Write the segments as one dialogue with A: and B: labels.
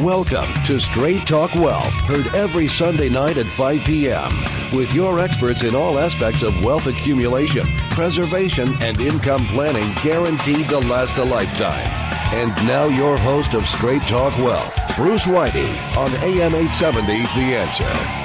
A: Welcome to Straight Talk Wealth, heard every Sunday night at 5 p.m. with your experts in all aspects of wealth accumulation, preservation, and income planning guaranteed to last a lifetime. And now your host of Straight Talk Wealth, Bruce Whiting on AM 870 The Answer.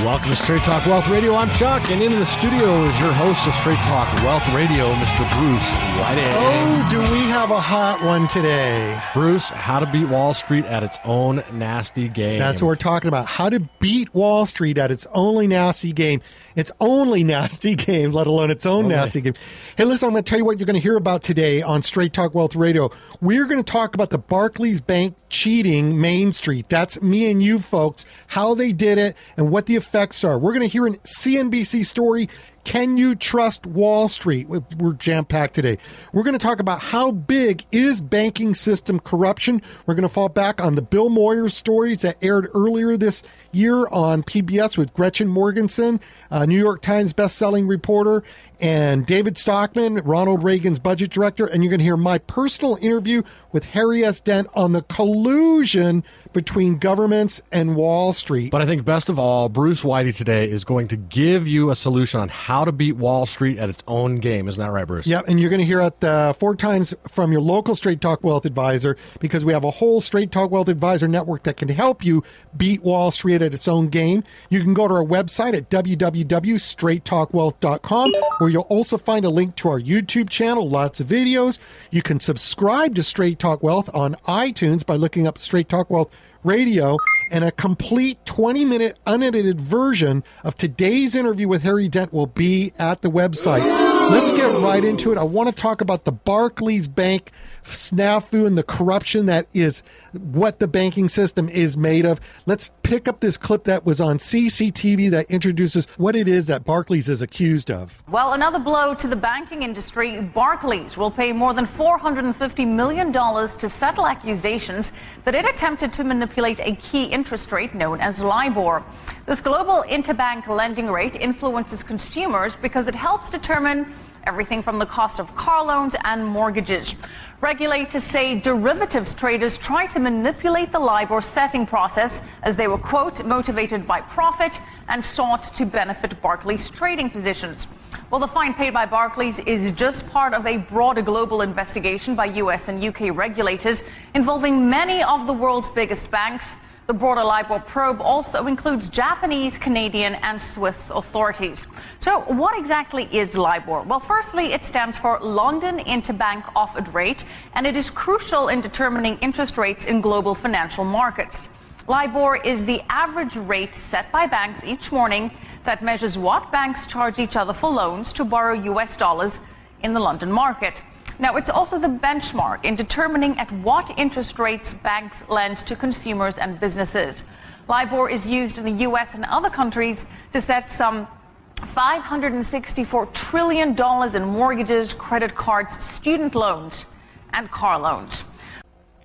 B: Welcome to Straight Talk Wealth Radio. I'm Chuck, and in the studio is your host of Straight Talk Wealth Radio, Mr. Bruce Whiting.
C: Oh, do we have a hot one today?
B: Bruce, how to beat Wall Street at its own nasty game.
C: That's what we're talking about. How to beat Wall Street at its only nasty game. Its only nasty game, let alone its own
B: Okay.
C: nasty game. Hey, listen, I'm going to tell you what you're going to hear about today on Straight Talk Wealth Radio. We're going to talk about the Barclays Bank cheating Main Street. That's me and you folks, how they did it and what the effects are. We're going to hear a CNBC story. Can you trust Wall Street? We- We're jam packed today. We're going to talk about how big is banking system corruption. We're going to fall back on the Bill Moyers stories that aired earlier this year on PBS with Gretchen Morgenson, uh, New York Times best-selling reporter, and David Stockman, Ronald Reagan's budget director. And you're going to hear my personal interview with Harry S. Dent on the collusion between governments and Wall Street.
B: But I think best of all, Bruce Whiting today is going to give you a solution on how to beat Wall Street at its own game. Isn't that right, Bruce?
C: Yep, and you're going to hear it uh, four times from your local Straight Talk Wealth advisor because we have a whole Straight Talk Wealth advisor network that can help you beat Wall Street at its own game. You can go to our website at www.straighttalkwealth.com where you'll also find a link to our YouTube channel, lots of videos. You can subscribe to Straight Talk Wealth on iTunes by looking up Straight Talk Wealth Radio and a complete 20 minute unedited version of today's interview with Harry Dent will be at the website. Let's get right into it. I want to talk about the Barclays Bank snafu and the corruption that is what the banking system is made of. Let's pick up this clip that was on CCTV that introduces what it is that Barclays is accused of.
D: Well, another blow to the banking industry. Barclays will pay more than $450 million to settle accusations that it attempted to manipulate a key interest rate known as LIBOR. This global interbank lending rate influences consumers because it helps determine everything from the cost of car loans and mortgages. Regulators say derivatives traders try to manipulate the LIBOR setting process as they were, quote, motivated by profit and sought to benefit Barclays trading positions. Well, the fine paid by Barclays is just part of a broader global investigation by US and UK regulators involving many of the world's biggest banks. The broader LIBOR probe also includes Japanese, Canadian, and Swiss authorities. So, what exactly is LIBOR? Well, firstly, it stands for London Interbank Offered Rate, and it is crucial in determining interest rates in global financial markets. LIBOR is the average rate set by banks each morning that measures what banks charge each other for loans to borrow US dollars in the London market. Now, it's also the benchmark in determining at what interest rates banks lend to consumers and businesses. LIBOR is used in the US and other countries to set some $564 trillion in mortgages, credit cards, student loans, and car loans.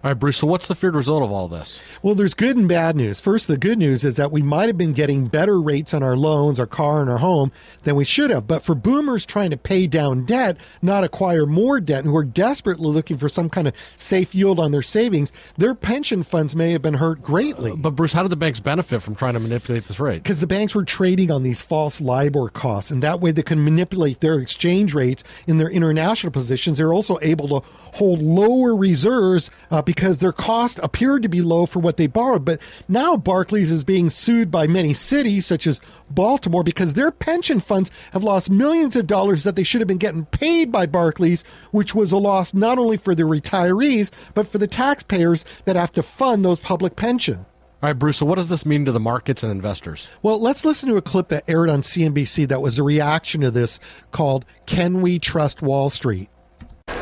B: All right, Bruce, so what's the feared result of all this?
C: Well, there's good and bad news. First, the good news is that we might have been getting better rates on our loans, our car, and our home than we should have. But for boomers trying to pay down debt, not acquire more debt, and who are desperately looking for some kind of safe yield on their savings, their pension funds may have been hurt greatly.
B: But, Bruce, how did the banks benefit from trying to manipulate this rate?
C: because the banks were trading on these false LIBOR costs, and that way they can manipulate their exchange rates in their international positions. They're also able to hold lower reserves uh, because their cost appeared to be low for what they borrowed. But now Barclays is being sued by many cities, such as Baltimore, because their pension funds have lost millions of dollars that they should have been getting paid by Barclays, which was a loss not only for the retirees, but for the taxpayers that have to fund those public pensions.
B: All right, Bruce, so what does this mean to the markets and investors?
C: Well, let's listen to a clip that aired on CNBC that was a reaction to this called Can We Trust Wall Street?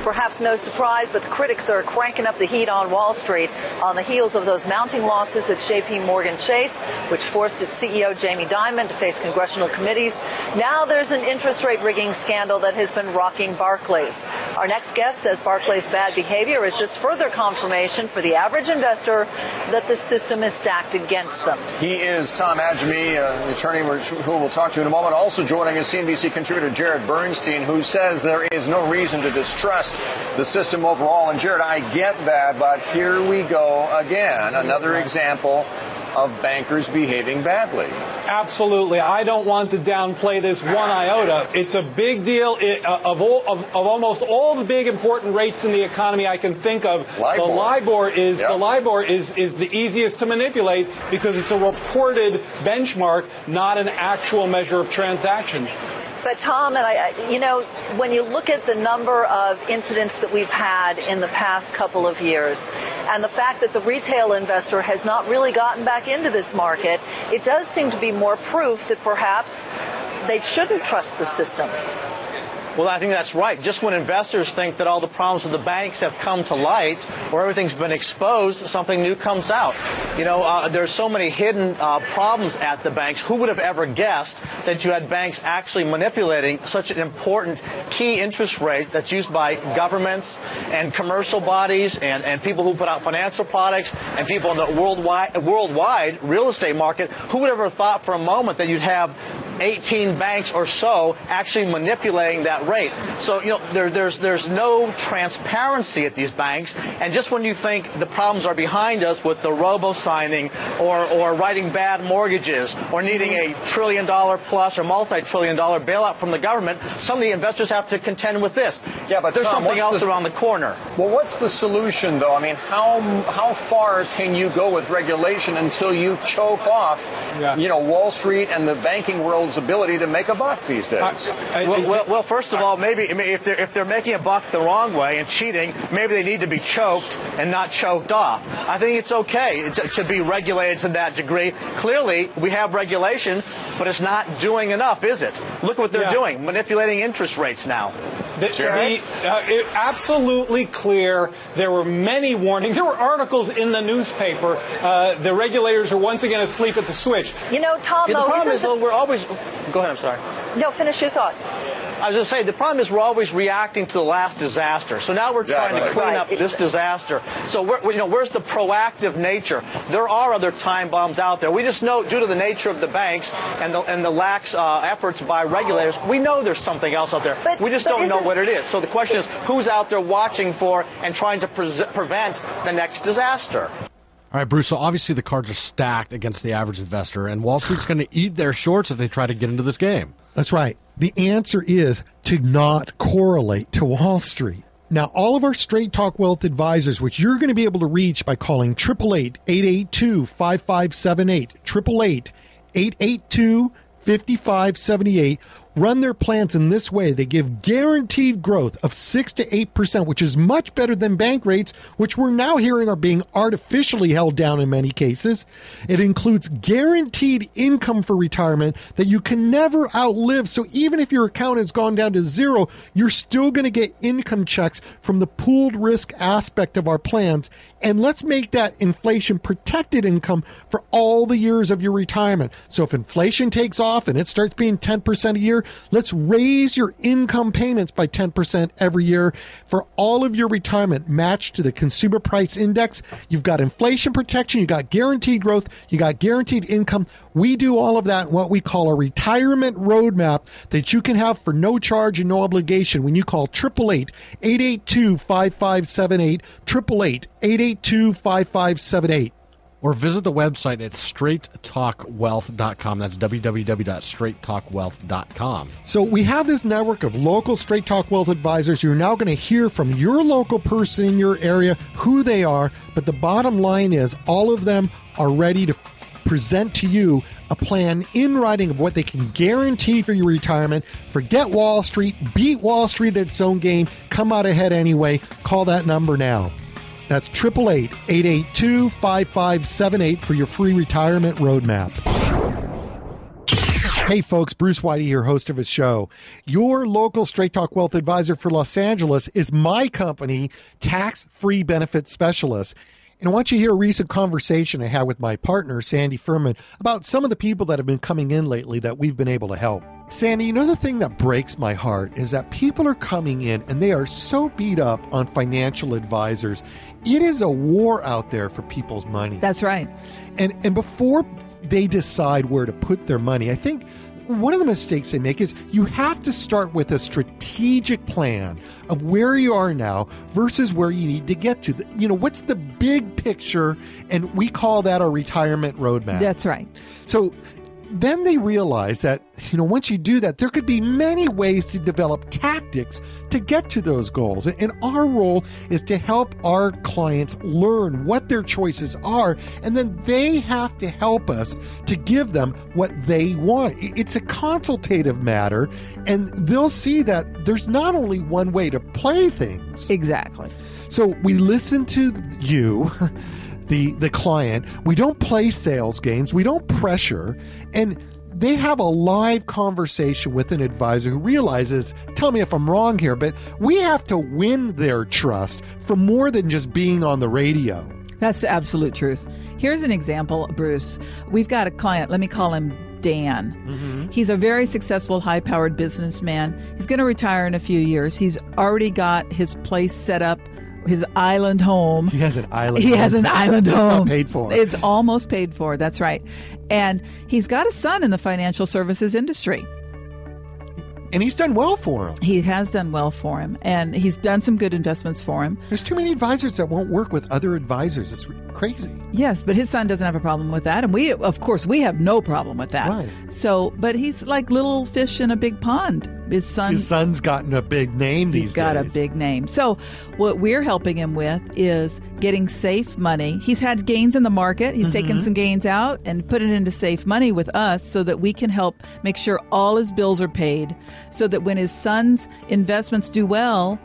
E: Perhaps no surprise, but the critics are cranking up the heat on Wall Street on the heels of those mounting losses at JP Morgan Chase, which forced its CEO Jamie Dimon to face congressional committees. Now there's an interest rate rigging scandal that has been rocking Barclays. Our next guest says Barclays' bad behavior is just further confirmation for the average investor that the system is stacked against them.
F: He is Tom Ajamie, uh, attorney who we'll talk to in a moment. Also joining us, CNBC contributor Jared Bernstein, who says there is no reason to distrust the system overall. And Jared, I get that, but here we go again. Another example of bankers behaving badly.
G: Absolutely. I don't want to downplay this one iota. It's a big deal it, uh, of, all, of, of, almost all the big important rates in the economy I can think of.
F: LIBOR.
G: The LIBOR is yep. the LIBOR is, is the easiest to manipulate because it's a reported benchmark, not an actual measure of transactions.
E: But Tom, and I, you know, when you look at the number of incidents that we've had in the past couple of years, and the fact that the retail investor has not really gotten back into this market, it does seem to be more proof that perhaps they shouldn't trust the system.
H: Well, I think that's right. Just when investors think that all the problems with the banks have come to light or everything's been exposed, something new comes out. You know, uh, there's so many hidden uh, problems at the banks. Who would have ever guessed that you had banks actually manipulating such an important key interest rate that's used by governments and commercial bodies and, and people who put out financial products and people in the worldwide, worldwide real estate market? Who would ever thought for a moment that you'd have 18 banks or so actually manipulating that rate. So, you know, there, there's, there's no transparency at these banks. And just when you think the problems are behind us with the robo signing or, or writing bad mortgages or needing a trillion dollar plus or multi trillion dollar bailout from the government, some of the investors have to contend with this.
F: Yeah, but
H: there's
F: Tom,
H: something else
F: the,
H: around the corner.
F: Well, what's the solution, though? I mean, how, how far can you go with regulation until you choke off, yeah. you know, Wall Street and the banking world's ability to make a buck these days?
H: I, well, well, well, first of all, maybe if they're, if they're making a buck the wrong way and cheating, maybe they need to be choked and not choked off. I think it's okay to, to be regulated to that degree. Clearly, we have regulation, but it's not doing enough, is it? Look what they're yeah. doing, manipulating interest rates now.
G: The, the, uh, it, absolutely clear. There were many warnings. There were articles in the newspaper. Uh, the regulators are once again asleep at the switch.
E: You know, Tom.
H: Yeah, the problem is,
E: the...
H: though, we're always. Go ahead. I'm sorry.
E: No, finish your thought.
H: I was going to say, the problem is we're always reacting to the last disaster. So now we're trying yeah, right. to clean up this disaster. So you know, where's the proactive nature? There are other time bombs out there. We just know, due to the nature of the banks and the, and the lax uh, efforts by regulators, we know there's something else out there. But, we just don't know what it is. So the question is, who's out there watching for and trying to pre- prevent the next disaster?
B: All right, Bruce. So obviously the cards are stacked against the average investor, and Wall Street's going to eat their shorts if they try to get into this game.
C: That's right. The answer is to not correlate to Wall Street. Now, all of our Straight Talk Wealth advisors, which you're going to be able to reach by calling 888 882 5578, 888 882 5578 run their plans in this way. They give guaranteed growth of 6 to 8%, which is much better than bank rates, which we're now hearing are being artificially held down in many cases. It includes guaranteed income for retirement that you can never outlive. So even if your account has gone down to zero, you're still going to get income checks from the pooled risk aspect of our plans and let's make that inflation protected income for all the years of your retirement. So if inflation takes off and it starts being 10% a year, let's raise your income payments by 10% every year for all of your retirement matched to the consumer price index. You've got inflation protection, You've got guaranteed growth, you got guaranteed income. We do all of that in what we call a retirement roadmap that you can have for no charge and no obligation when you call 888 882 5578 888 882 5578
B: or visit the website at straighttalkwealth.com. That's www.straighttalkwealth.com.
C: So we have this network of local Straight Talk Wealth advisors. You're now going to hear from your local person in your area who they are, but the bottom line is all of them are ready to present to you a plan in writing of what they can guarantee for your retirement. Forget Wall Street, beat Wall Street at its own game, come out ahead anyway. Call that number now. That's 888 882 5578 for your free retirement roadmap. Hey folks, Bruce Whiting here, host of his show. Your local Straight Talk Wealth advisor for Los Angeles is my company, Tax Free Benefit Specialist. And I want you to hear a recent conversation I had with my partner, Sandy Furman, about some of the people that have been coming in lately that we've been able to help. Sandy, you know the thing that breaks my heart is that people are coming in and they are so beat up on financial advisors. It is a war out there for people's money.
I: That's right.
C: And and before they decide where to put their money, I think one of the mistakes they make is you have to start with a strategic plan of where you are now versus where you need to get to. You know, what's the big picture? And we call that our retirement roadmap.
I: That's right.
C: So then they realize that, you know, once you do that, there could be many ways to develop tactics to get to those goals. And our role is to help our clients learn what their choices are, and then they have to help us to give them what they want. It's a consultative matter, and they'll see that there's not only one way to play things.
I: Exactly.
C: So we listen to you. the the client. We don't play sales games. We don't pressure, and they have a live conversation with an advisor who realizes, tell me if I'm wrong here, but we have to win their trust for more than just being on the radio.
I: That's the absolute truth. Here's an example, Bruce. We've got a client, let me call him Dan. Mm-hmm. He's a very successful, high powered businessman. He's going to retire in a few years. He's already got his place set up his island home.
C: He has an island.
I: He
C: home.
I: has an island home.
C: paid for.
I: It's almost paid for. That's right. And he's got a son in the financial services industry.
C: And he's done well for him.
I: He has done well for him, and he's done some good investments for him.
C: There's too many advisors that won't work with other advisors. It's crazy.
I: Yes, but his son doesn't have a problem with that, and we, of course, we have no problem with that.
C: Right.
I: So, but he's like little fish in a big pond. His son,
C: his son's gotten a big name.
I: He's got
C: days.
I: a big name. So, what we're helping him with is getting safe money. He's had gains in the market. He's mm-hmm. taken some gains out and put it into safe money with us, so that we can help make sure all his bills are paid, so that when his son's investments do well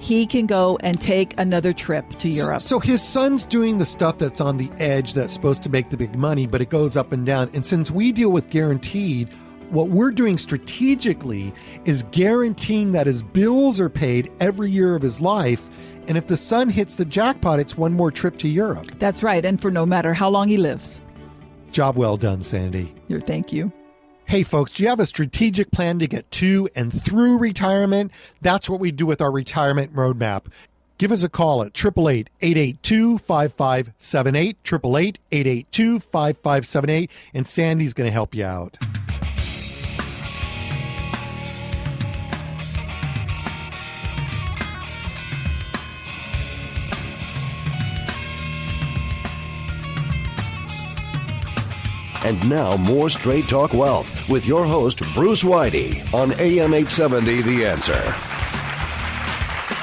I: he can go and take another trip to Europe.
C: So, so, his son's doing the stuff that's on the edge that's supposed to make the big money, but it goes up and down. And since we deal with guaranteed, what we're doing strategically is guaranteeing that his bills are paid every year of his life. And if the son hits the jackpot, it's one more trip to Europe.
I: That's right. And for no matter how long he lives.
C: Job well done, Sandy.
I: Your thank you.
C: Hey, folks, do you have a strategic plan to get to and through retirement? That's what we do with our retirement roadmap. Give us a call at 888-882-5578, 888-882-5578, and Sandy's going to help you out.
A: And now, more Straight Talk Wealth with your host, Bruce Whiting, on AM 870 The Answer.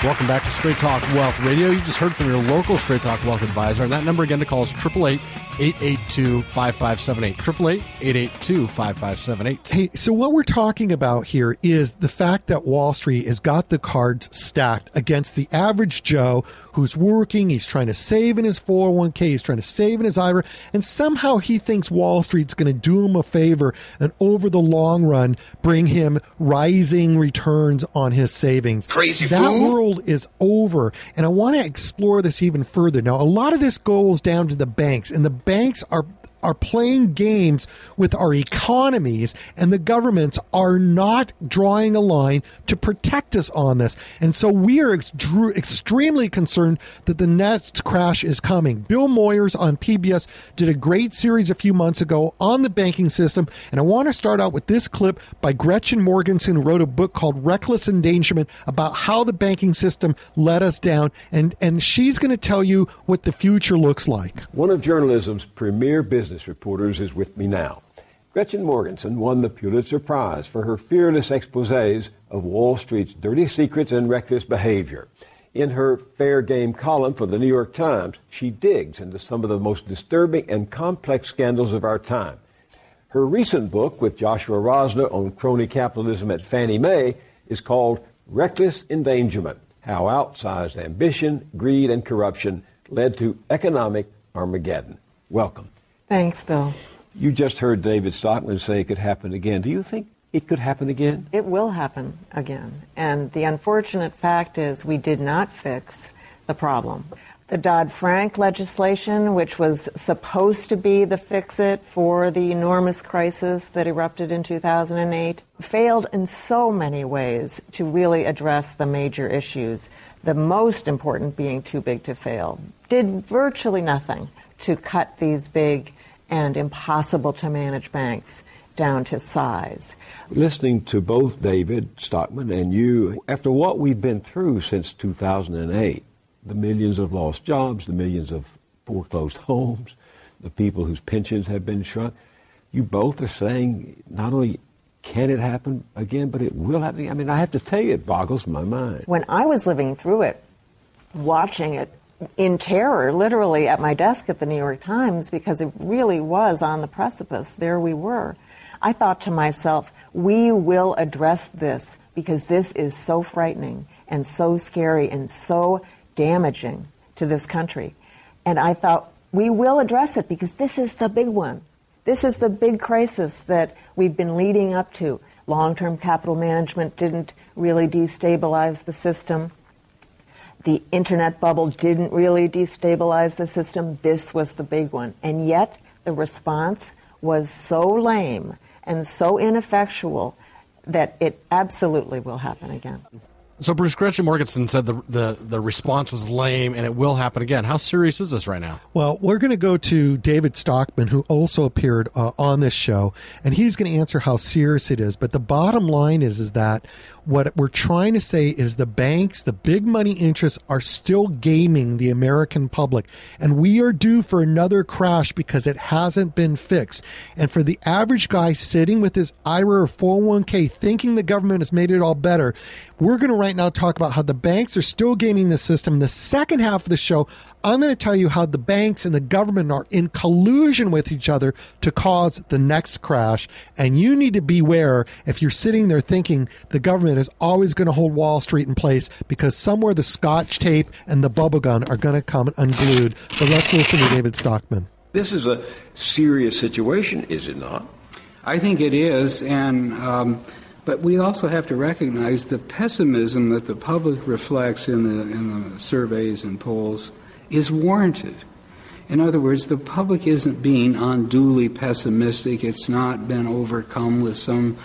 B: Welcome back to Straight Talk Wealth Radio. You just heard from your local Straight Talk Wealth advisor. And that number again to call is 888 882 5578. 888 882 5578.
C: Hey, so what we're talking about here is the fact that Wall Street has got the cards stacked against the average Joe who's working, he's trying to save in his 401k, he's trying to save in his IRA, and somehow he thinks Wall Street's going to do him a favor and over the long run bring him rising returns on his savings.
J: Crazy
C: That
J: fool.
C: world is over, and I want to explore this even further. Now, a lot of this goes down to the banks, and the banks are are playing games with our economies and the governments are not drawing a line to protect us on this. And so we are ex- extremely concerned that the next crash is coming. Bill Moyers on PBS did a great series a few months ago on the banking system. And I want to start out with this clip by Gretchen Morgenson, who wrote a book called Reckless Endangerment about how the banking system let us down. And, and she's going to tell you what the future looks like.
K: One of journalism's premier business business reporters is with me now. Gretchen Morgenson won the Pulitzer Prize for her fearless exposés of Wall Street's dirty secrets and reckless behavior. In her Fair Game column for the New York Times, she digs into some of the most disturbing and complex scandals of our time. Her recent book with Joshua Rosner on crony capitalism at Fannie Mae is called Reckless Endangerment How Outsized Ambition, Greed, and Corruption Led to Economic Armageddon. Welcome.
L: Thanks, Bill.
K: You just heard David Stockman say it could happen again. Do you think it could happen again?
L: It will happen again. And the unfortunate fact is we did not fix the problem.
J: the Dodd Frank legislation, which was supposed to be the fix it for the enormous crisis that erupted in 2008, failed in so many ways to really address the major issues, the most important being too big to fail. Did virtually nothing to cut these big and impossible to manage banks down to size.
K: Listening to both David Stockman and you, after what we've been through since 2008, the millions of lost jobs, the millions of foreclosed homes, the people whose pensions have been shrunk. You both are saying not only can it happen again, but it will happen. Again? I mean, I have to tell you, it boggles my mind.
J: When I was living through it, watching it in terror, literally at my desk at the New York Times, because it really was on the precipice, there we were. I thought to myself, we will address this because this is so frightening and so scary and so damaging to this country. And I thought, we will address it because this is the big one. This is the big crisis that we've been leading up to. Long term capital management didn't really destabilize the system. The internet bubble didn't really destabilize the system. This was the big one. And yet, the response was so lame and so ineffectual that it absolutely will happen again.
B: So Bruce Gretchen Morgenson said the, the the response was lame and it will happen again. How serious is this right now?
C: Well, we're going to go to David Stockman, who also appeared uh, on this show, and he's going to answer how serious it is. But the bottom line is is that what we're trying to say is the banks, the big money interests are still gaming the American public. And we are due for another crash because it hasn't been fixed. And for the average guy sitting with his IRA or 401k thinking the government has made it all better, we're going to right now talk about how the banks are still gaming the system. The second half of the show, I'm going to tell you how the banks and the government are in collusion with each other to cause the next crash. And you need to beware if you're sitting there thinking the government is always going to hold Wall Street in place because somewhere the scotch tape and the bubble gun are going to come unglued. But let's listen to David Stockman.
K: This is a serious situation, is it not?
L: I think it is. And. Um, but we also have to recognize the pessimism that the public reflects in the, in the surveys and polls is warranted. In other words, the public isn't being unduly pessimistic. It's not been overcome with some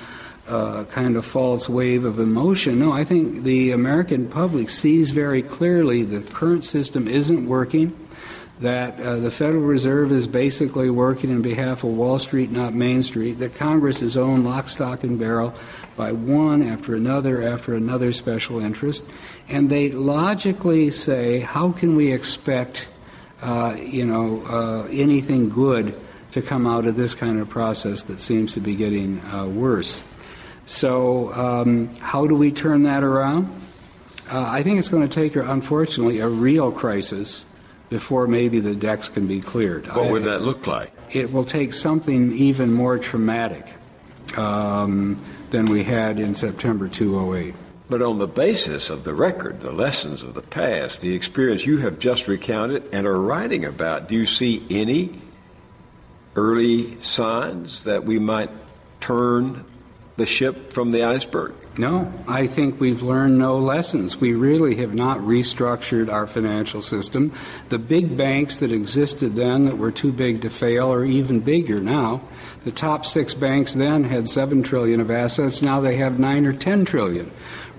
L: uh, kind of false wave of emotion. No, I think the American public sees very clearly the current system isn't working, that uh, the Federal Reserve is basically working in behalf of Wall Street, not Main Street, that Congress is owned lock, stock, and barrel by one after another after another special interest, and they logically say, how can we expect, uh, you know, uh, anything good to come out of this kind of process that seems to be getting uh, worse? So, um, how do we turn that around? Uh, I think it's going to take, unfortunately, a real crisis before maybe the decks can be cleared.
K: What would that look like?
L: It will take something even more traumatic um, than we had in September 2008.
K: But on the basis of the record, the lessons of the past, the experience you have just recounted and are writing about, do you see any early signs that we might turn the ship from the iceberg?
L: No, I think we've learned no lessons. We really have not restructured our financial system. The big banks that existed then that were too big to fail are even bigger now. The top six banks then had seven trillion of assets. Now they have nine or ten trillion.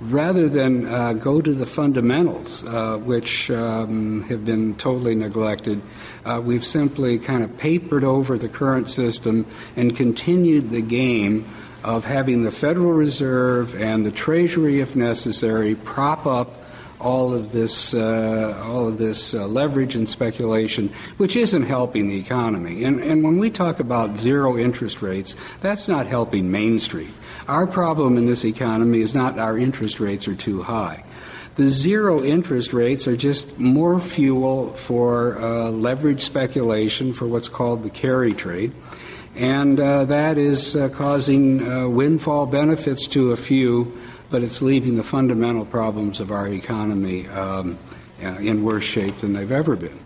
L: Rather than uh, go to the fundamentals, uh, which um, have been totally neglected, uh, we've simply kind of papered over the current system and continued the game of having the Federal Reserve and the Treasury, if necessary, prop up all of this, uh, all of this uh, leverage and speculation, which isn't helping the economy. And, and when we talk about zero interest rates, that's not helping Main Street. Our problem in this economy is not our interest rates are too high. The zero interest rates are just more fuel for uh, leverage speculation for what's called the carry trade and uh, that is uh, causing uh, windfall benefits to a few, but it's leaving the fundamental problems of our economy um, uh, in worse shape than they've ever been.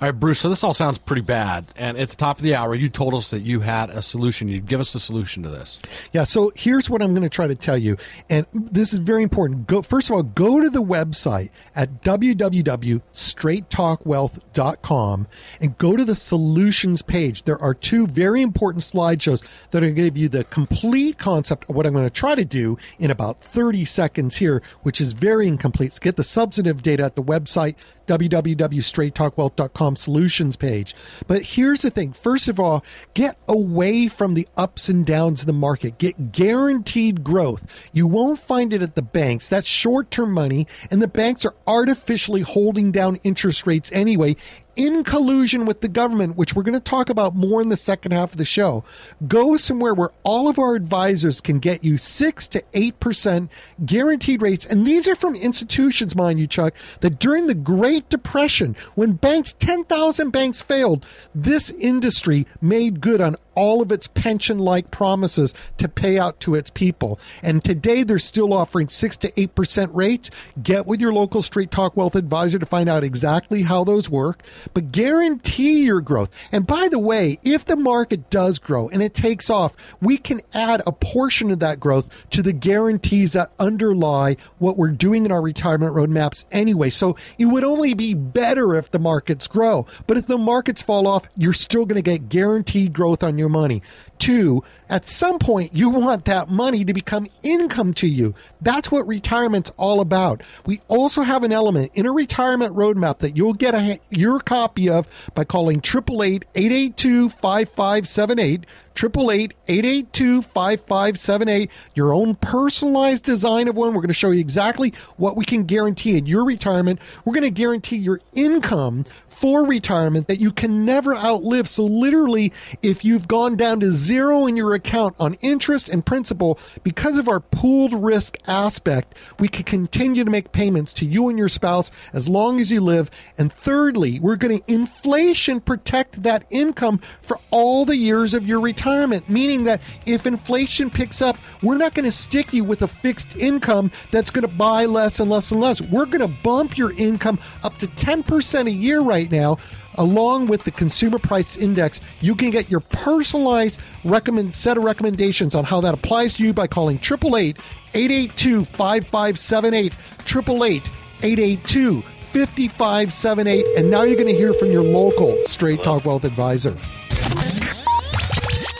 B: All right, Bruce. So this all sounds pretty bad, and at the top of the hour, you told us that you had a solution. You'd give us the solution to this.
C: Yeah. So here's what I'm going to try to tell you, and this is very important. Go first of all, go to the website at www.straighttalkwealth.com and go to the solutions page. There are two very important slideshows that are going to give you the complete concept of what I'm going to try to do in about 30 seconds here, which is very incomplete. So get the substantive data at the website www.straighttalkwealth.com solutions page. But here's the thing. First of all, get away from the ups and downs of the market. Get guaranteed growth. You won't find it at the banks. That's short-term money and the banks are artificially holding down interest rates anyway in collusion with the government, which we're going to talk about more in the second half of the show, go somewhere where all of our advisors can get you 6 to 8% guaranteed rates. And these are from institutions, mind you, Chuck, that during the Great Depression, when banks, 10,000 banks failed, this industry made good on all of its pension like promises to pay out to its people. And today they're still offering 6 to 8% rates. Get with your local Straight Talk Wealth advisor to find out exactly how those work, but guarantee your growth. And by the way, if the market does grow and it takes off, we can add a portion of that growth to the guarantees that underlie what we're doing in our retirement roadmaps anyway. So it would only be better if the markets grow. But if the markets fall off, you're still going to get guaranteed growth on your money. Two, at some point, you want that money to become income to you. That's what retirement's all about. We also have an element in a retirement roadmap that you'll get a, your copy of by calling 888 882 5578. 888-882-5578 your own personalized design of one we're going to show you exactly what we can guarantee in your retirement we're going to guarantee your income for retirement that you can never outlive. So literally, if you've gone down to zero in your account on interest and principal, because of our pooled risk aspect, we can continue to make payments to you and your spouse as long as you live. And thirdly, we're going to inflation protect that income for all the years of your retirement, meaning that if inflation picks up, we're not going to stick you with a fixed income that's going to buy less and less and less. We're going to bump your income up to 10% a year right now along with the consumer price index you can get your personalized recommend set of recommendations on how that applies to you by calling 888-882-5578 888-882-5578 and now you're going to hear from your local straight talk wealth advisor.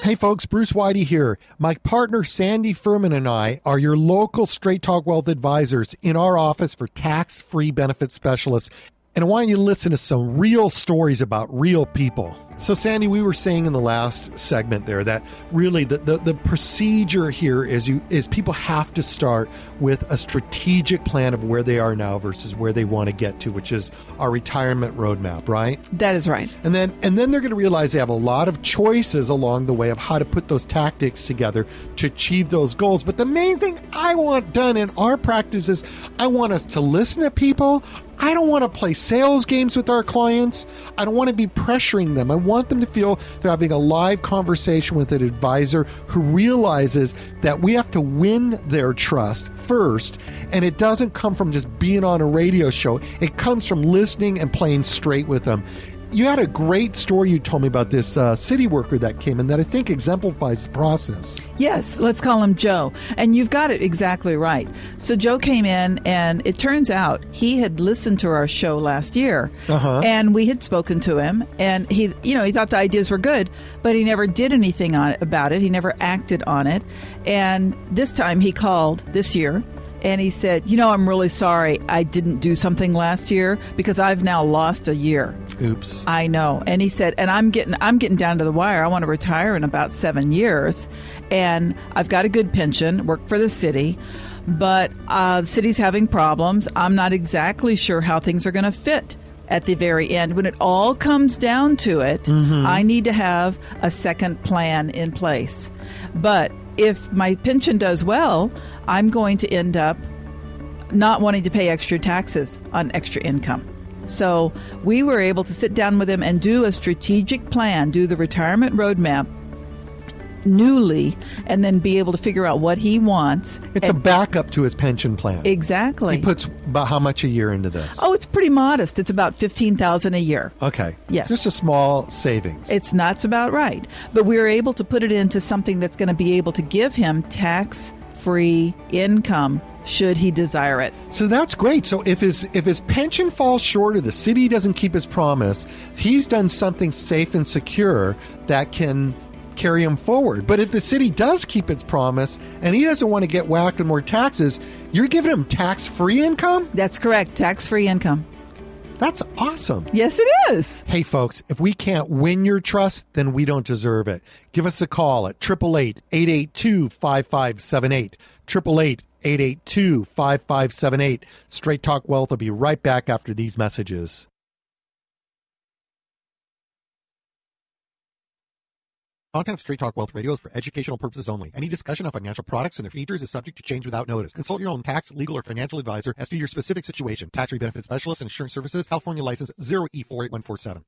C: Hey folks, Bruce Whiting here. My partner Sandy Furman and I are your local Straight Talk Wealth advisors in our office for tax free benefit specialists and I want you to listen to some real stories about real people. So, Sandy, we were saying in the last segment there that really the, the, the, procedure here is you is people have to start with a strategic plan of where they are now versus where they want to get to, which is our retirement roadmap, right?
I: That is right.
C: And then and then they're going to realize they have a lot of choices along the way of how to put those tactics together to achieve those goals. But the main thing I want done in our practice is I want us to listen to people. I don't want to play sales games with our clients. I don't want to be pressuring them. I want them to feel they're having a live conversation with an advisor who realizes that we have to win their trust first. And it doesn't come from just being on a radio show, it comes from listening and playing straight with them you had a great story you told me about this uh, city worker that came in that I think exemplifies the process.
I: Yes, let's call him Joe. And you've got it exactly right. So Joe came in, and it turns out he had listened to our show last year, uh-huh. and we had spoken to him, and he, you know, he thought the ideas were good, but he never did anything on it, about it. He never acted on it. And this time he called this year and he said, You know, I'm really sorry I didn't do something last year because I've now lost a year.
C: Oops.
I: I know. And he said, and I'm getting I'm getting down to the wire. I want to retire in about seven years, and I've got a good pension, work for the city, but uh, the city's having problems. I'm not exactly sure how things are going to fit at the very end. When it all comes down to it, mm-hmm. I need to have a second plan in place. But if my pension does well, I'm going to end up not wanting to pay extra taxes on extra income. So we were able to sit down with him and do a strategic plan, do the retirement roadmap newly and then be able to figure out what he wants.
C: It's a backup to his pension plan.
I: Exactly.
C: He puts about how much a year into this?
I: Oh, it's pretty modest. It's about 15,000 a year.
C: Okay.
I: Yes.
C: Just a small savings.
I: It's not about right. But we are able to put it into something that's going to be able to give him tax free income should he desire it.
C: So that's great. So if his if his pension falls short or the city doesn't keep his promise, he's done something safe and secure that can carry him forward. But if the city does keep its promise and he doesn't want to get whacked with more taxes, you're giving him tax-free income?
I: That's correct, tax-free income.
C: That's awesome.
I: Yes, it is.
C: Hey, folks, if we can't win your trust, then we don't deserve it. Give us a call at 888 882 5578. 888 882 5578. Straight Talk Wealth will be right back after these messages. Content of Straight Talk Wealth Radio is for educational purposes only. Any discussion of financial products and their features is subject to change without notice. Consult your own tax, legal, or financial advisor as to your specific situation. Tax free benefit specialist insurance services, California license 0E48147.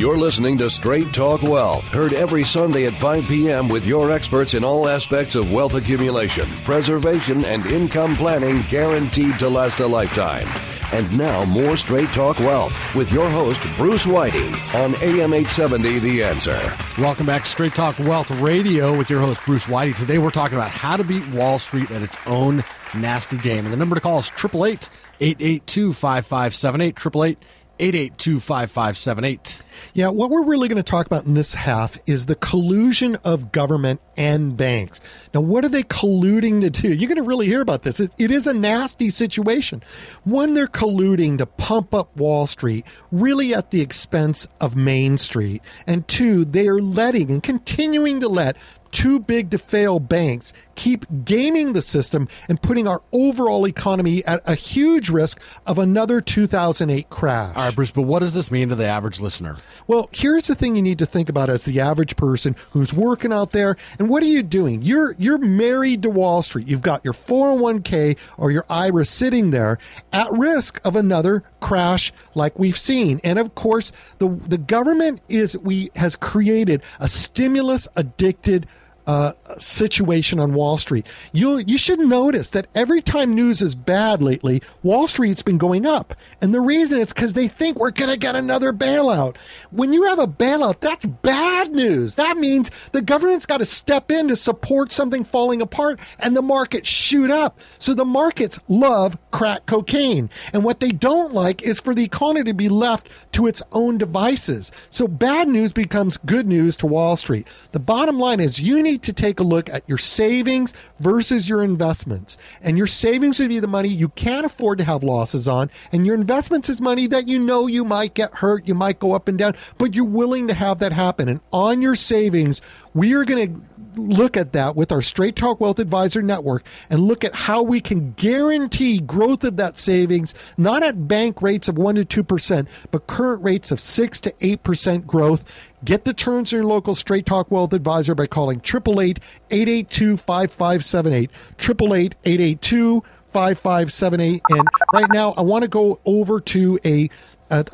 A: You're listening to Straight Talk Wealth, heard every Sunday at 5 p.m. with your experts in all aspects of wealth accumulation, preservation, and income planning guaranteed to last a lifetime. And now, more Straight Talk Wealth with your host, Bruce Whiting, on AM 870 The Answer.
B: Welcome back to Straight Talk Wealth Radio with your host, Bruce Whiting. Today we're talking about how to beat Wall Street at its own nasty game. And the number to call is 888 882 5578. 888 882 5578.
C: Yeah, what we're really going to talk about in this half is the collusion of government and banks. Now, what are they colluding to do? You're going to really hear about this. It, it is a nasty situation. One, they're colluding to pump up Wall Street, really at the expense of Main Street. And two, they are letting and continuing to let too big to fail banks keep gaming the system and putting our overall economy at a huge risk of another 2008 crash.
B: All right, Bruce, but what does this mean to the average listener?
C: Well, here's the thing you need to think about as the average person who's working out there and what are you doing? You're you're married to Wall Street. You've got your 401k or your IRA sitting there at risk of another crash like we've seen. And of course, the the government is we has created a stimulus addicted uh, situation on Wall Street. You you should notice that every time news is bad lately, Wall Street's been going up, and the reason is because they think we're going to get another bailout. When you have a bailout, that's bad news. That means the government's got to step in to support something falling apart, and the markets shoot up. So the markets love crack cocaine, and what they don't like is for the economy to be left to its own devices. So bad news becomes good news to Wall Street. The bottom line is you need to take a look at your savings versus your investments. And your savings would be the money you can't afford to have losses on, and your investments is money that you know you might get hurt, you might go up and down, but you're willing to have that happen. And on your savings, we are going to look at that with our Straight Talk Wealth Advisor Network and look at how we can guarantee growth of that savings, not at bank rates of 1% to 2%, but current rates of 6 to 8% growth. Get the terms in your local Straight Talk Wealth Advisor by calling 888 882 5578. 888 882 5578. And right now, I want to go over to a uh,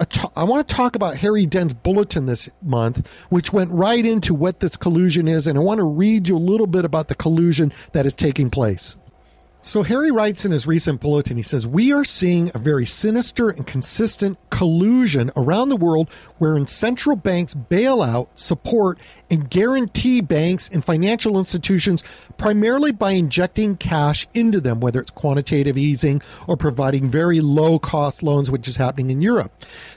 C: want to talk about Harry Dent's bulletin this month, which went right into what this collusion is, and I want to read you a little bit about the collusion that is taking place. So Harry writes in his recent bulletin, he says, We are seeing a very sinister and consistent collusion around the world wherein central banks bail out, support, and guarantee banks and financial institutions primarily by injecting cash into them, whether it's quantitative easing or providing very low cost loans, which is happening in Europe.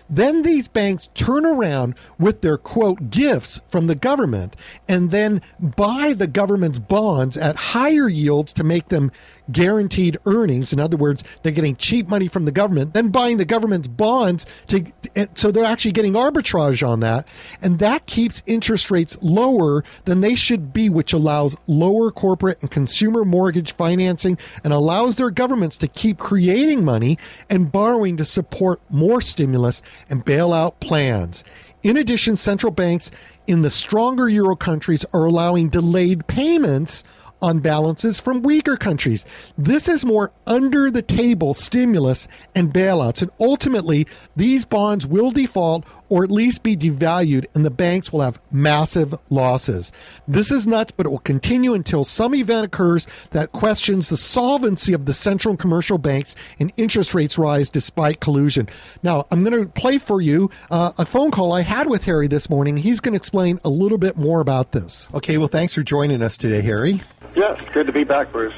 C: Then these banks turn around with their quote gifts from the government and then buy the government's bonds at higher yields to make them guaranteed earnings. In other words, they're getting cheap money from the government, then buying the government's bonds to eh, so they're actually getting arbitrage on that, and that keeps interest rates lower than they should be, which allows lower corporate and consumer mortgage financing and allows their governments to keep creating money and borrowing to support more stimulus and bailout plans. In addition, central banks in the stronger euro countries are allowing delayed payments on balances from weaker countries. This is more under the table stimulus and bailouts. And ultimately, these bonds will default or at least be devalued, and the banks will have massive losses. This is nuts, but it will continue until some event occurs that questions the solvency of the central and commercial banks and interest rates rise despite collusion. Now, I'm going to play for you uh, a phone call I had with Harry this morning. He's going to explain a little bit more about this. Okay, well, thanks for joining us today, Harry.
M: Yes, good to be back, Bruce.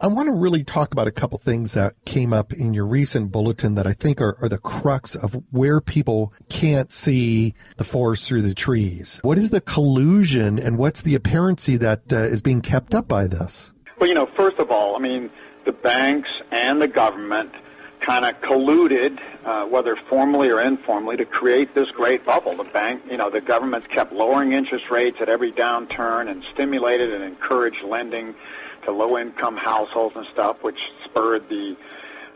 C: I want to really talk about a couple things that came up in your recent bulletin that I think are, are, the crux of where people can't see the forest through the trees. What is the collusion and what's the apparency that uh, is being kept up by this?
M: Well, you know, first of all, I mean, the banks and the government kind of colluded, uh, whether formally or informally, to create this great bubble. The bank, you know, the governments kept lowering interest rates at every downturn and stimulated and encouraged lending to low-income households and stuff, which spurred the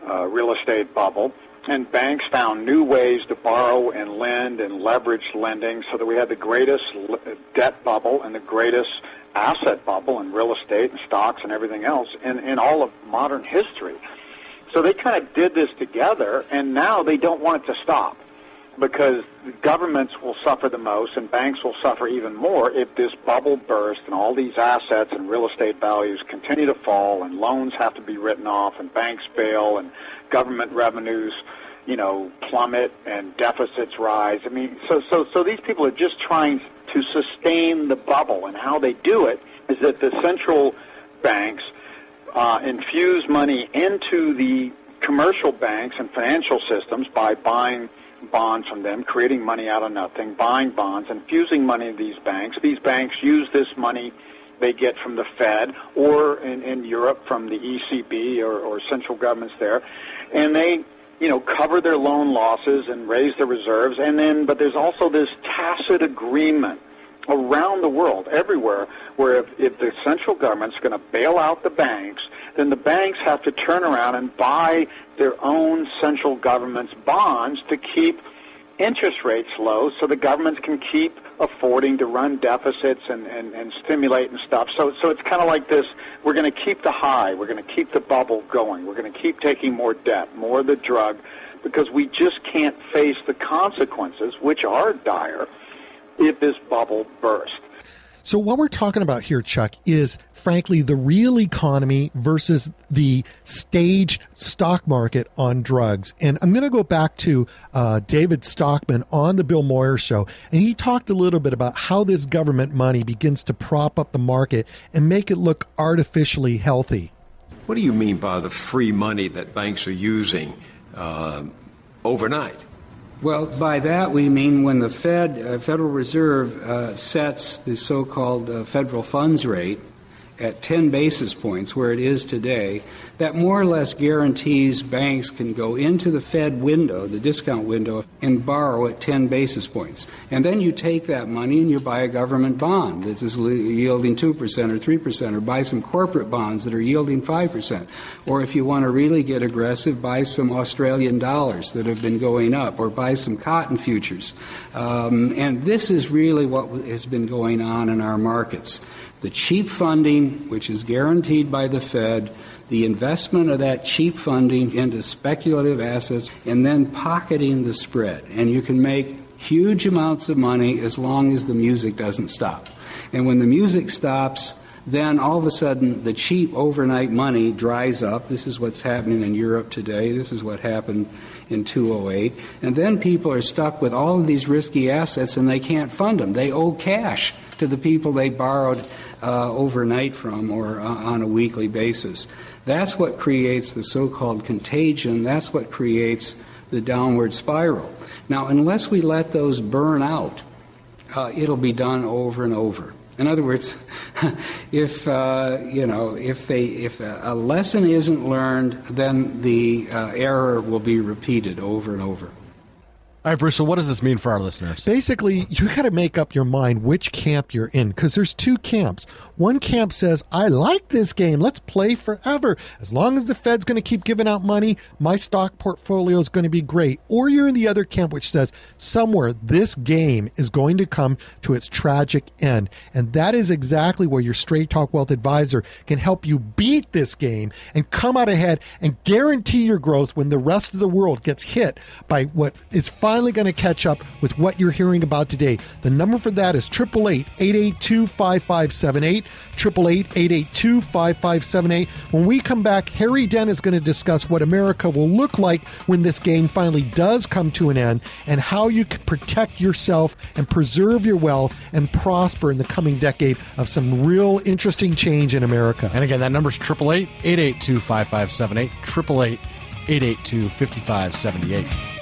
M: uh, real estate bubble. And banks found new ways to borrow and lend and leverage lending so that we had the greatest debt bubble and the greatest asset bubble in real estate and stocks and everything else in, in all of modern history. So they kind of did this together, and now they don't want it to stop because governments will suffer the most and banks will suffer even more if this bubble bursts and all these assets and real estate values continue to fall and loans have to be written off and banks fail and government revenues you know plummet and deficits rise. I mean so so so these people are just trying to sustain the bubble and how they do it is that the central banks uh, infuse money into the commercial banks and financial systems by buying bonds from them, creating money out of nothing, buying bonds, infusing money in these banks. These banks use this money they get from the Fed or in, in Europe from the ECB or, or central governments there, and they you know cover their loan losses and raise their reserves. And then, but there's also this tacit agreement around the world, everywhere, where if, if the central government's going to bail out the banks, then the banks have to turn around and buy their own central government's bonds to keep interest rates low so the governments can keep affording to run deficits and, and, and stimulate and stuff. So, so it's kind of like this, we're going to keep the high, we're going to keep the bubble going, we're going to keep taking more debt, more of the drug, because we just can't face the consequences, which are dire, if this bubble bursts.
C: So, what we're talking about here, Chuck, is frankly the real economy versus the staged stock market on drugs. And I'm going to go back to uh, David Stockman on the Bill Moyers show, and he talked a little bit about how this government money begins to prop up the market and make it look artificially healthy.
K: What do you mean by the free money that banks are using uh, overnight?
L: Well, by that we mean when the Fed, uh, Federal Reserve, uh, sets the so-called uh, federal funds rate at 10 basis points, where it is today, that more or less guarantees banks can go into the Fed window, the discount window, and borrow at 10 basis points. And then you take that money and you buy a government bond that is yielding 2% or 3%, or buy some corporate bonds that are yielding 5%. Or if you want to really get aggressive, buy some Australian dollars that have been going up, or buy some cotton futures. Um, and this is really what has been going on in our markets the cheap funding, which is guaranteed by the Fed, the investment of that cheap funding into speculative assets, and then pocketing the spread. And you can make huge amounts of money as long as the music doesn't stop. And when the music stops, then all of a sudden the cheap overnight money dries up. This is what's happening in Europe today. This is what happened in 2008. And then people are stuck with all of these risky assets and they can't fund them. They owe cash to the people they borrowed uh, overnight from or uh, on a weekly basis. That's what creates the so called contagion. That's what creates the downward spiral. Now, unless we let those burn out, uh, it'll be done over and over. In other words, if uh, you know if they if a lesson isn't learned, then the uh, error will be repeated over and over.
B: All right, Bruce. So, what does this mean for our listeners?
C: Basically, you got to make up your mind which camp you're in because there's two camps. One camp says, I like this game. Let's play forever. As long as the Fed's going to keep giving out money, my stock portfolio is going to be great. Or you're in the other camp which says, somewhere this game is going to come to its tragic end. And that is exactly where your Straight Talk Wealth Advisor can help you beat this game and come out ahead and guarantee your growth when the rest of the world gets hit by what is finally going to catch up with what you're hearing about today. The number for that is 888 882 5578. 888 882 5578. When we come back, Harry Dent is going to discuss what America will look like when this game finally does come to an end and how you can protect yourself and preserve your wealth and prosper in the coming decade of some real interesting change in America.
B: And again, that number is 888 882 5578. 888 882 5578.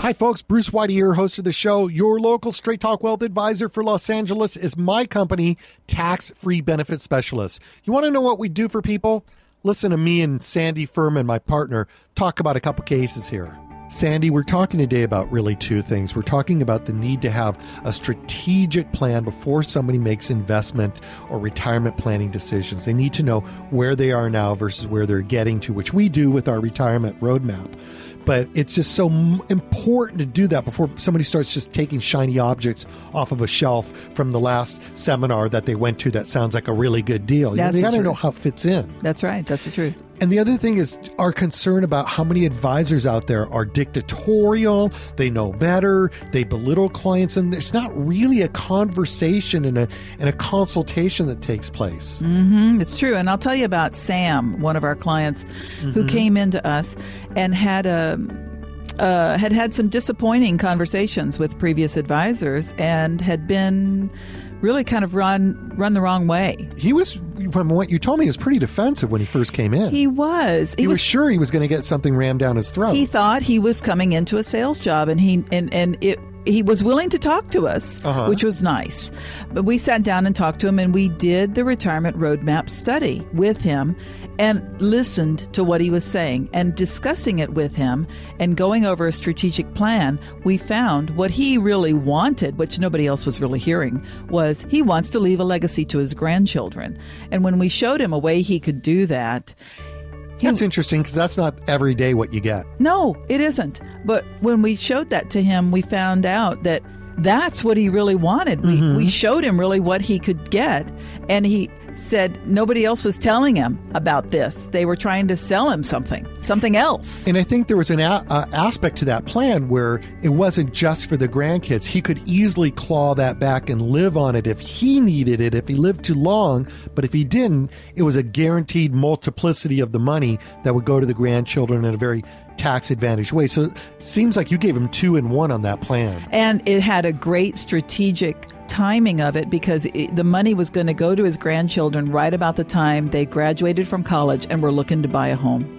C: Hi, folks. Bruce Whiting here, host of the show. Your local Straight Talk Wealth advisor for Los Angeles is my company, Tax Free Benefit Specialist. You want to know what we do for people? Listen to me and Sandy Furman, my partner, talk about a couple cases here. Sandy, we're talking today about really two things. We're talking about the need to have a strategic plan before somebody makes investment or retirement planning decisions. They need to know where they are now versus where they're getting to, which we do with our retirement roadmap but it's just so important to do that before somebody starts just taking shiny objects off of a shelf from the last seminar that they went to that sounds like a really good deal.
I: That's
C: they
I: the
C: got to know how it fits in.
I: That's right. That's the truth.
C: And the other thing is our concern about how many advisors out there are dictatorial, they know better, they belittle clients, and there's not really a conversation and a and a consultation that takes place.
I: hmm It's true. And I'll tell you about Sam, one of our clients who
C: Mhm.
I: came into us and had a. Uh, had had some disappointing conversations with previous advisors and had been really kind of run run the wrong way.
C: He was, from what you told me, he was pretty defensive when he first came in.
I: He was.
C: He, was, sure he was going to get something rammed down his throat.
I: He thought he was coming into a sales job, and he and and it. He was willing to talk to us,
C: Uh-huh.
I: which was nice. But we sat down and talked to him, and we did the retirement roadmap study with him and listened to what he was saying and discussing it with him and going over a strategic plan. We found what he really wanted, which nobody else was really hearing, was he wants to leave a legacy to his grandchildren. And when we showed him a way he could do that,
C: That's interesting because that's not every day what you get.
I: no, it isn't. But when we showed that to him, we found out that that's what he really wanted. We,
C: Mhm.
I: we showed him really what he could get, and he said nobody else was telling him about this. They were trying to sell him something, something else.
C: And I think there was an a- uh, aspect to that plan where it wasn't just for the grandkids. He could easily claw that back and live on it if he needed it, if he lived too long. But if he didn't, it was a guaranteed multiplicity of the money that would go to the grandchildren in a very tax advantage way. So it seems like you gave him two in one on that plan.
I: And it had a great strategic timing of it because it, the money was going to go to his grandchildren right about the time they graduated from college and were looking to buy a home.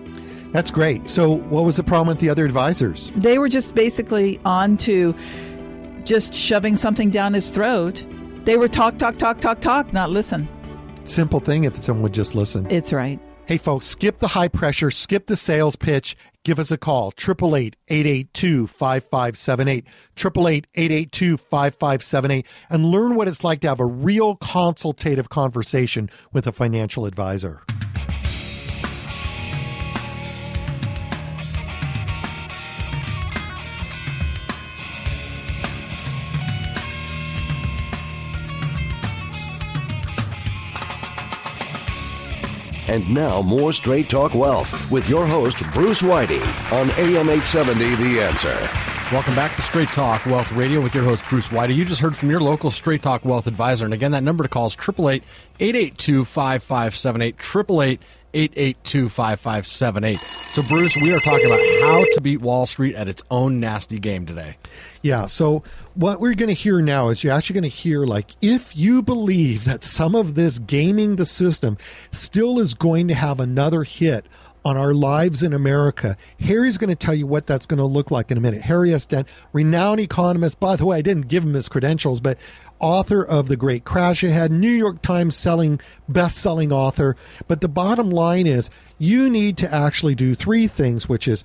C: That's great. So what was the problem with the other advisors?
I: They were just basically on to just shoving something down his throat. They were talk, talk, talk, talk, talk, not listen.
C: Simple thing if someone would just listen.
I: It's right.
C: Hey, folks, skip the high pressure, skip the sales pitch. Give us a call, 888 882 5578, 888 882 5578, and learn what it's like to have a real consultative conversation with a financial advisor.
A: And now more Straight Talk Wealth with your host, Bruce Whiting, on AM 870 The Answer.
B: Welcome back to Straight Talk Wealth Radio with your host, Bruce Whiting. You just heard from your local Straight Talk Wealth advisor. And again, that number to call is 888 882 5578. 888 882 5578. So, Bruce, we are talking about how to beat Wall Street at its own nasty game today.
C: Yeah. So what we're going to hear now is you're actually going to hear like if you believe that some of this gaming the system still is going to have another hit on our lives in America. Harry's going to tell you what that's going to look like in a minute. Harry S. Dent, renowned economist. By the way, I didn't give him his credentials, but author of The Great Crash Ahead, New York Times selling best-selling author. But the bottom line is you need to actually do three things, which is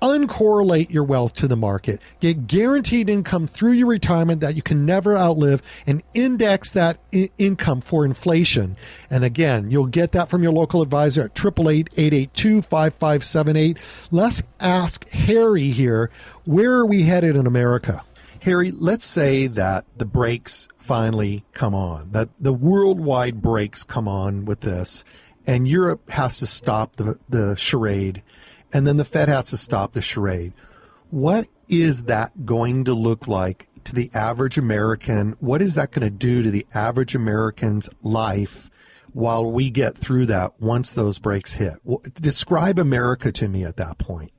C: uncorrelate your wealth to the market, get guaranteed income through your retirement that you can never outlive, and index that I- income for inflation. And again, you'll get that from your local advisor at 888-882-5578. Let's ask Harry here, where are we headed in America? Harry, let's say that the brakes finally come on, that the worldwide brakes come on with this, and Europe has to stop the, the charade and then the Fed has to stop the charade. What is that going to look like to the average American? What is that going to do to the average American's life while we get through that once those brakes hit? Describe America to me at that point.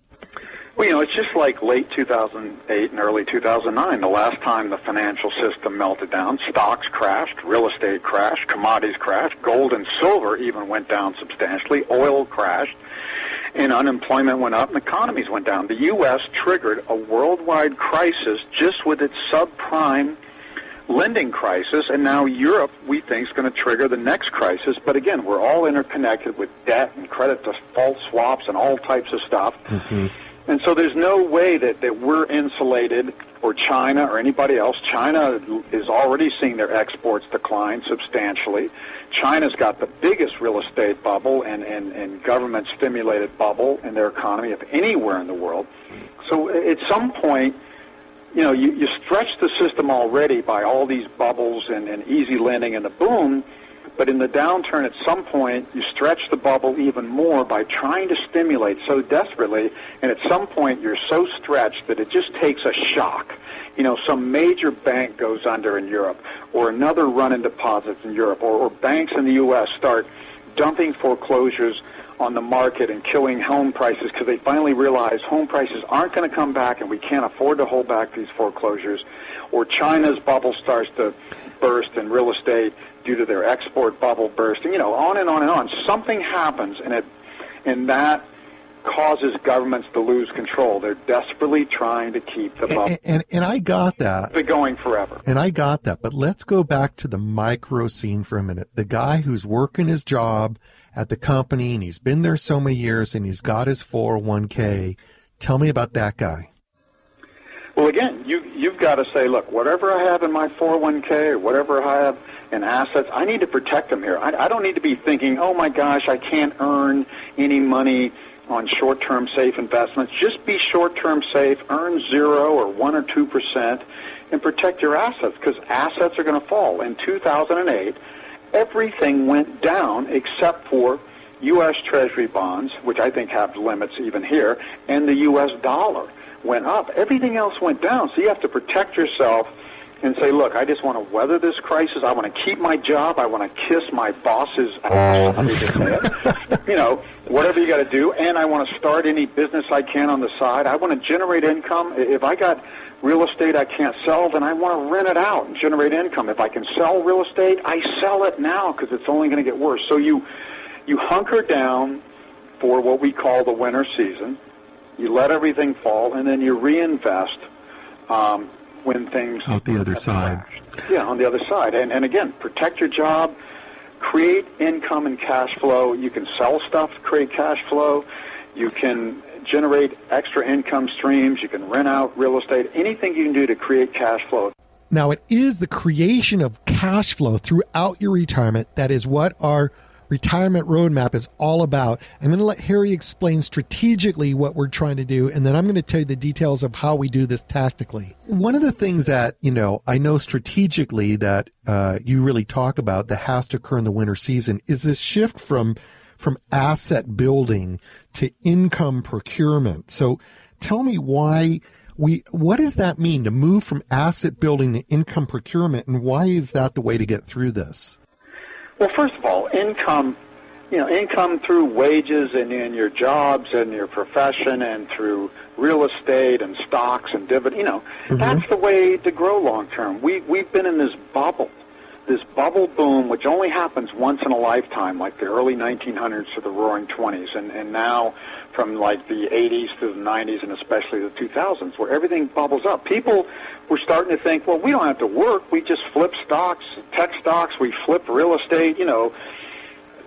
M: Well, you know, it's just like late 2008 and early 2009, the last time the financial system melted down. Stocks crashed, real estate crashed, commodities crashed, gold and silver even went down substantially, oil crashed and unemployment went up and economies went down. The U.S. triggered a worldwide crisis just with its subprime lending crisis, and now Europe, we think, is going to trigger the next crisis. But again, we're all interconnected with debt and credit default swaps and all types of stuff. Mm-hmm. And so there's no way that, that we're insulated or China or anybody else. China is already seeing their exports decline substantially. China's got the biggest real estate bubble and, and, and government stimulated bubble in their economy of anywhere in the world. So at some point, you know, you, you stretch the system already by all these bubbles and, and easy lending and the boom, but in the downturn at some point you stretch the bubble even more by trying to stimulate so desperately, and at some point you're so stretched that it just takes a shock you know, some major bank goes under in Europe, or another run in deposits in Europe, or, or banks in the U.S. start dumping foreclosures on the market and killing home prices because they finally realize home prices aren't going to come back and we can't afford to hold back these foreclosures, or China's bubble starts to burst in real estate due to their export bubble bursting, you know, on and on and on. Something happens, and it, and that causes governments to lose control. They're desperately trying to keep the bubble.
C: And, and, and I got that.
M: They're going forever.
C: And I got that. But let's go back to the micro scene for a minute. The guy who's working his job at the company and he's been there so many years and he's got his 401k. Tell me about that guy.
M: Well, again, you, you've got to say, look, whatever I have in my 401k or whatever I have in assets, I need to protect them here. I, I don't need to be thinking, oh my gosh, I can't earn any money on short-term safe investments. Just be short-term safe, earn zero or one or two percent, and protect your assets because assets are going to fall. In 2008, everything went down except for U.S. Treasury bonds, which I think have limits even here, and the U.S. dollar went up. Everything else went down. So you have to protect yourself and say, look, I just want to weather this crisis. I want to keep my job. I want to kiss my boss's ass. Oh, you know, whatever you got to do. And I want to start any business I can on the side. I want to generate income. If I got real estate I can't sell, then I want to rent it out and generate income. If I can sell real estate, I sell it now because it's only going to get worse. So you you hunker down for what we call the winter season. You let everything fall, and then you reinvest um, when things
C: out the other side.
M: Crashed. Yeah, on the other side. And and again, protect your job, create income and cash flow. You can sell stuff create cash flow. You can generate extra income streams. You can rent out real estate. Anything you can do to create cash flow.
C: Now, it is the creation of cash flow throughout your retirement that is what our retirement roadmap is all about. I'm going to let Harry explain strategically what we're trying to do, and then I'm going to tell you the details of how we do this tactically. One of the things that, you know, I know strategically that uh, you really talk about that has to occur in the winter season is this shift from from asset building to income procurement. So tell me why we what does that mean to move from asset building to income procurement and why is that the way to get through this?
M: Well, first of all, income, you know, income through wages and in your jobs and your profession and through real estate and stocks and dividend, you know, mm-hmm. that's the way to grow long term. We we've been in this bubble this bubble boom, which only happens once in a lifetime, like the early 1900s to the Roaring 20s, and and now from like the 80s to the 90s and especially the 2000s, where everything bubbles up. People were starting to think, well, we don't have to work. We just flip stocks, tech stocks. We flip real estate. You know,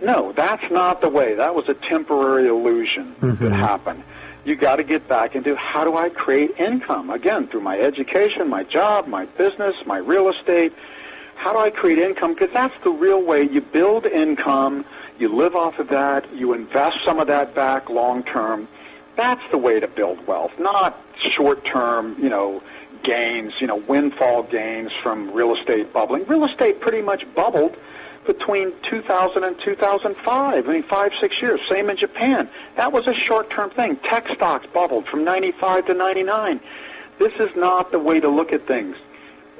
M: no, that's not the way. That was a temporary illusion
C: Mm-hmm.
M: that happened. You got to get back into how do I create income again through my education, my job, my business, my real estate. How do I create income? Because that's the real way you build income. You live off of that. You invest some of that back long term. That's the way to build wealth, not short term, you know, gains, you know, windfall gains from real estate bubbling. Real estate pretty much bubbled between 2000 and 2005. I mean, five, six years. Same in Japan. That was a short-term thing. Tech stocks bubbled from 95 to 99. This is not the way to look at things.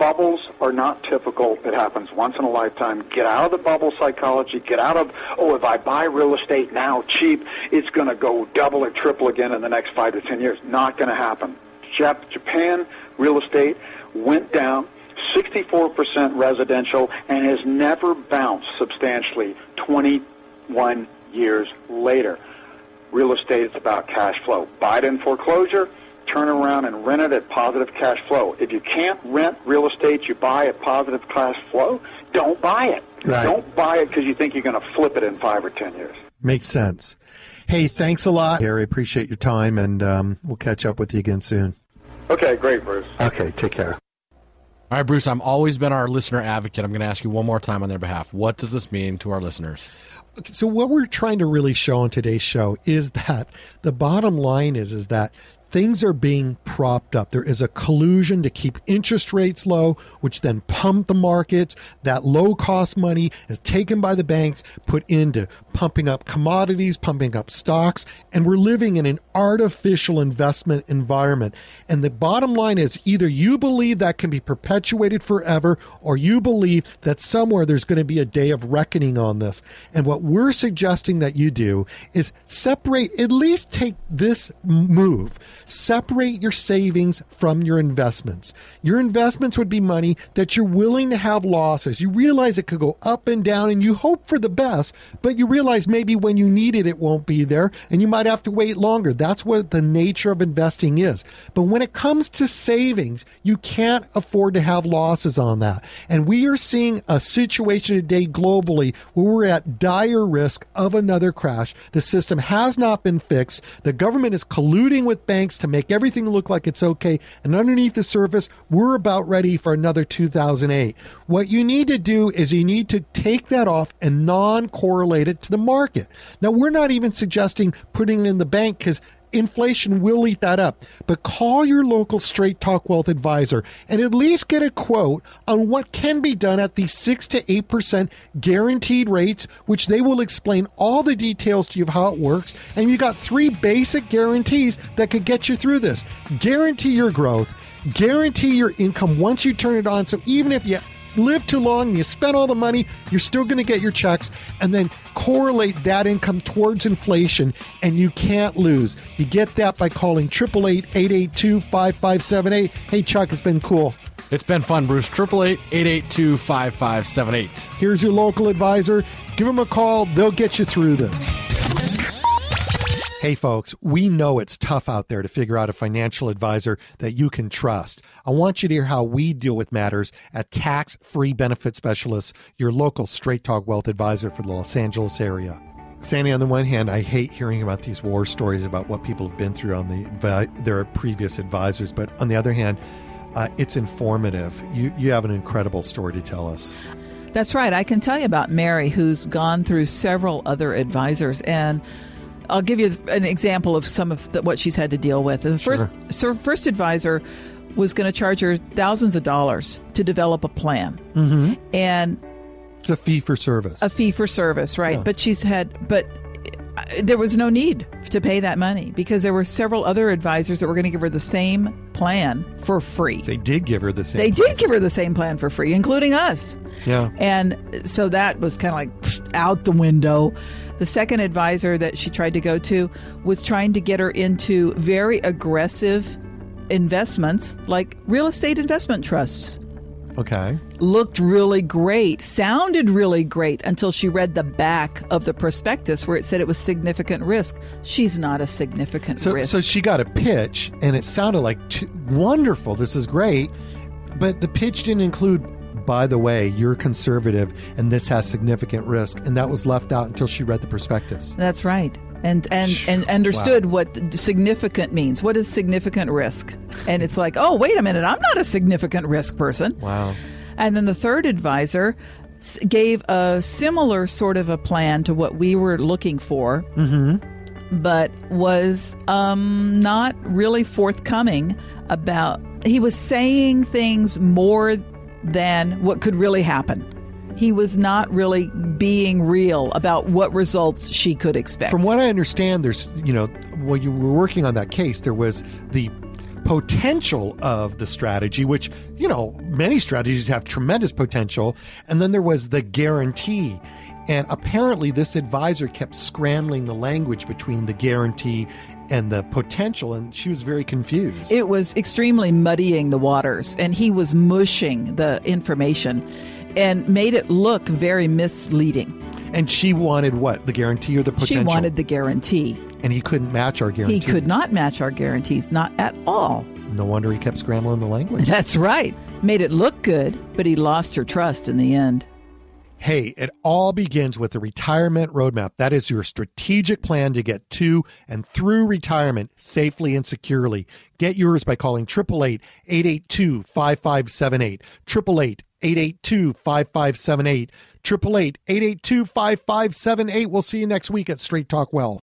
M: Bubbles are not typical. It happens once in a lifetime. Get out of the bubble psychology. Get out of, oh, if I buy real estate now cheap, it's going to go double or triple again in the next five to ten years. Not going to happen. Jap- Japan real estate went down 64% residential and has never bounced substantially 21 years later. Real estate is about cash flow. Biden foreclosure, turn around and rent it at positive cash flow. If you can't rent real estate you buy at positive cash flow, don't buy it.
C: Right.
M: Don't buy it because you think you're going to flip it in five or ten years.
C: Makes sense. Hey, thanks a lot, Harry. Appreciate your time, and um, we'll catch up with you again soon.
M: Okay, great, Bruce.
C: Okay, take care.
B: All right, Bruce, I've always been our listener advocate. I'm going to ask you one more time on their behalf. What does this mean to our listeners?
C: So what we're trying to really show on today's show is that the bottom line is is that things are being propped up. There is a collusion to keep interest rates low, which then pump the markets. That low cost money is taken by the banks, put into pumping up commodities, pumping up stocks, and we're living in an artificial investment environment. And the bottom line is either you believe that can be perpetuated forever or you believe that somewhere there's going to be a day of reckoning on this. And what we're suggesting that you do is separate, at least take this move, separate your savings from your investments. Your investments would be money that you're willing to have losses. You realize it could go up and down and you hope for the best, but you realize maybe when you need it, it won't be there and you might have to wait longer. That's what the nature of investing is. But when it comes to savings, you can't afford to have losses on that. And we are seeing a situation today globally where we're at dire risk of another crash. The system has not been fixed. The government is colluding with banks to make everything look like it's okay. And underneath the surface, we're about ready for another 2008. What you need to do is you need to take that off and non correlate it to the market. Now, we're not even suggesting putting it in the bank because inflation will eat that up. But call your local Straight Talk Wealth advisor and at least get a quote on what can be done at the 6 to 8% guaranteed rates, which they will explain all the details to you of how it works. And you got three basic guarantees that could get you through this. Guarantee your growth, guarantee your income once you turn it on. So even if you live too long you spend all the money, you're still going to get your checks, and then correlate that income towards inflation, and you can't lose. You get that by calling 888 882 5578. Hey, Chuck, it's been cool.
B: It's been fun, Bruce. 888 882 5578.
C: Here's your local advisor. Give them a call, they'll get you through this. Hey, folks, we know it's tough out there to figure out a financial advisor that you can trust. I want you to hear how we deal with matters at Tax Free Benefit Specialists, your local Straight Talk Wealth advisor for the Los Angeles area. Sandy, on the one hand, I hate hearing about these war stories about what people have been through on the their previous advisors, but on the other hand, uh, it's informative. You you have an incredible story to tell us.
I: That's right. I can tell you about Mary, who's gone through several other advisors, and I'll give you an example of some of the, what she's had to deal with. The first, so first advisor was going to charge her thousands of dollars to develop a plan,
C: Mm-hmm.
I: and
C: It's a fee for service.
I: a fee for service, right?
C: Yeah.
I: But she's had, but uh, there was no need to pay that money because there were several other advisors that were going to give her the same plan for free.
C: They did give her the same.
I: They did give her the same plan for free, including us.
C: Yeah.
I: And so that was kind of like out the window. The second advisor that she tried to go to was trying to get her into very aggressive investments like real estate investment trusts.
C: Okay.
I: looked really great, sounded really great until she read the back of the prospectus where it said it was significant risk. She's not a significant
C: So,
I: risk.
C: so she got a pitch, and it sounded like t- wonderful. This is great, but the pitch didn't include. By the way, you're conservative, and this has significant risk, and that was left out until she read the prospectus.
I: That's right. And and and understood what significant means. What is significant risk? And it's like, oh, wait a minute, I'm not a significant risk person.
C: Wow.
I: And then the third advisor gave a similar sort of a plan to what we were looking for,
C: Mm-hmm.
I: but was um, not really forthcoming about. He was saying things more than what could really happen. He was not really being real about what results she could expect.
C: From what I understand, there's, you know, when you were working on that case, there was the potential of the strategy, which, you know, many strategies have tremendous potential. And then there was the guarantee. And apparently, this advisor kept scrambling the language between the guarantee and the potential, and she was very confused.
I: It was extremely muddying the waters, and he was mushing the information and made it look very misleading.
C: And she wanted what? The guarantee or the potential?
I: She wanted the guarantee.
C: And he couldn't match our guarantee.
I: He could not match our guarantees, not at all.
C: No wonder he kept scrambling the language.
I: That's right. Made it look good, but he lost her trust in the end.
C: Hey, it all begins with the retirement roadmap. That is your strategic plan to get to and through retirement safely and securely. Get yours by calling 888 882 5578. 888 882 5578. 888 882 5578. We'll see you next week at Straight Talk Wealth.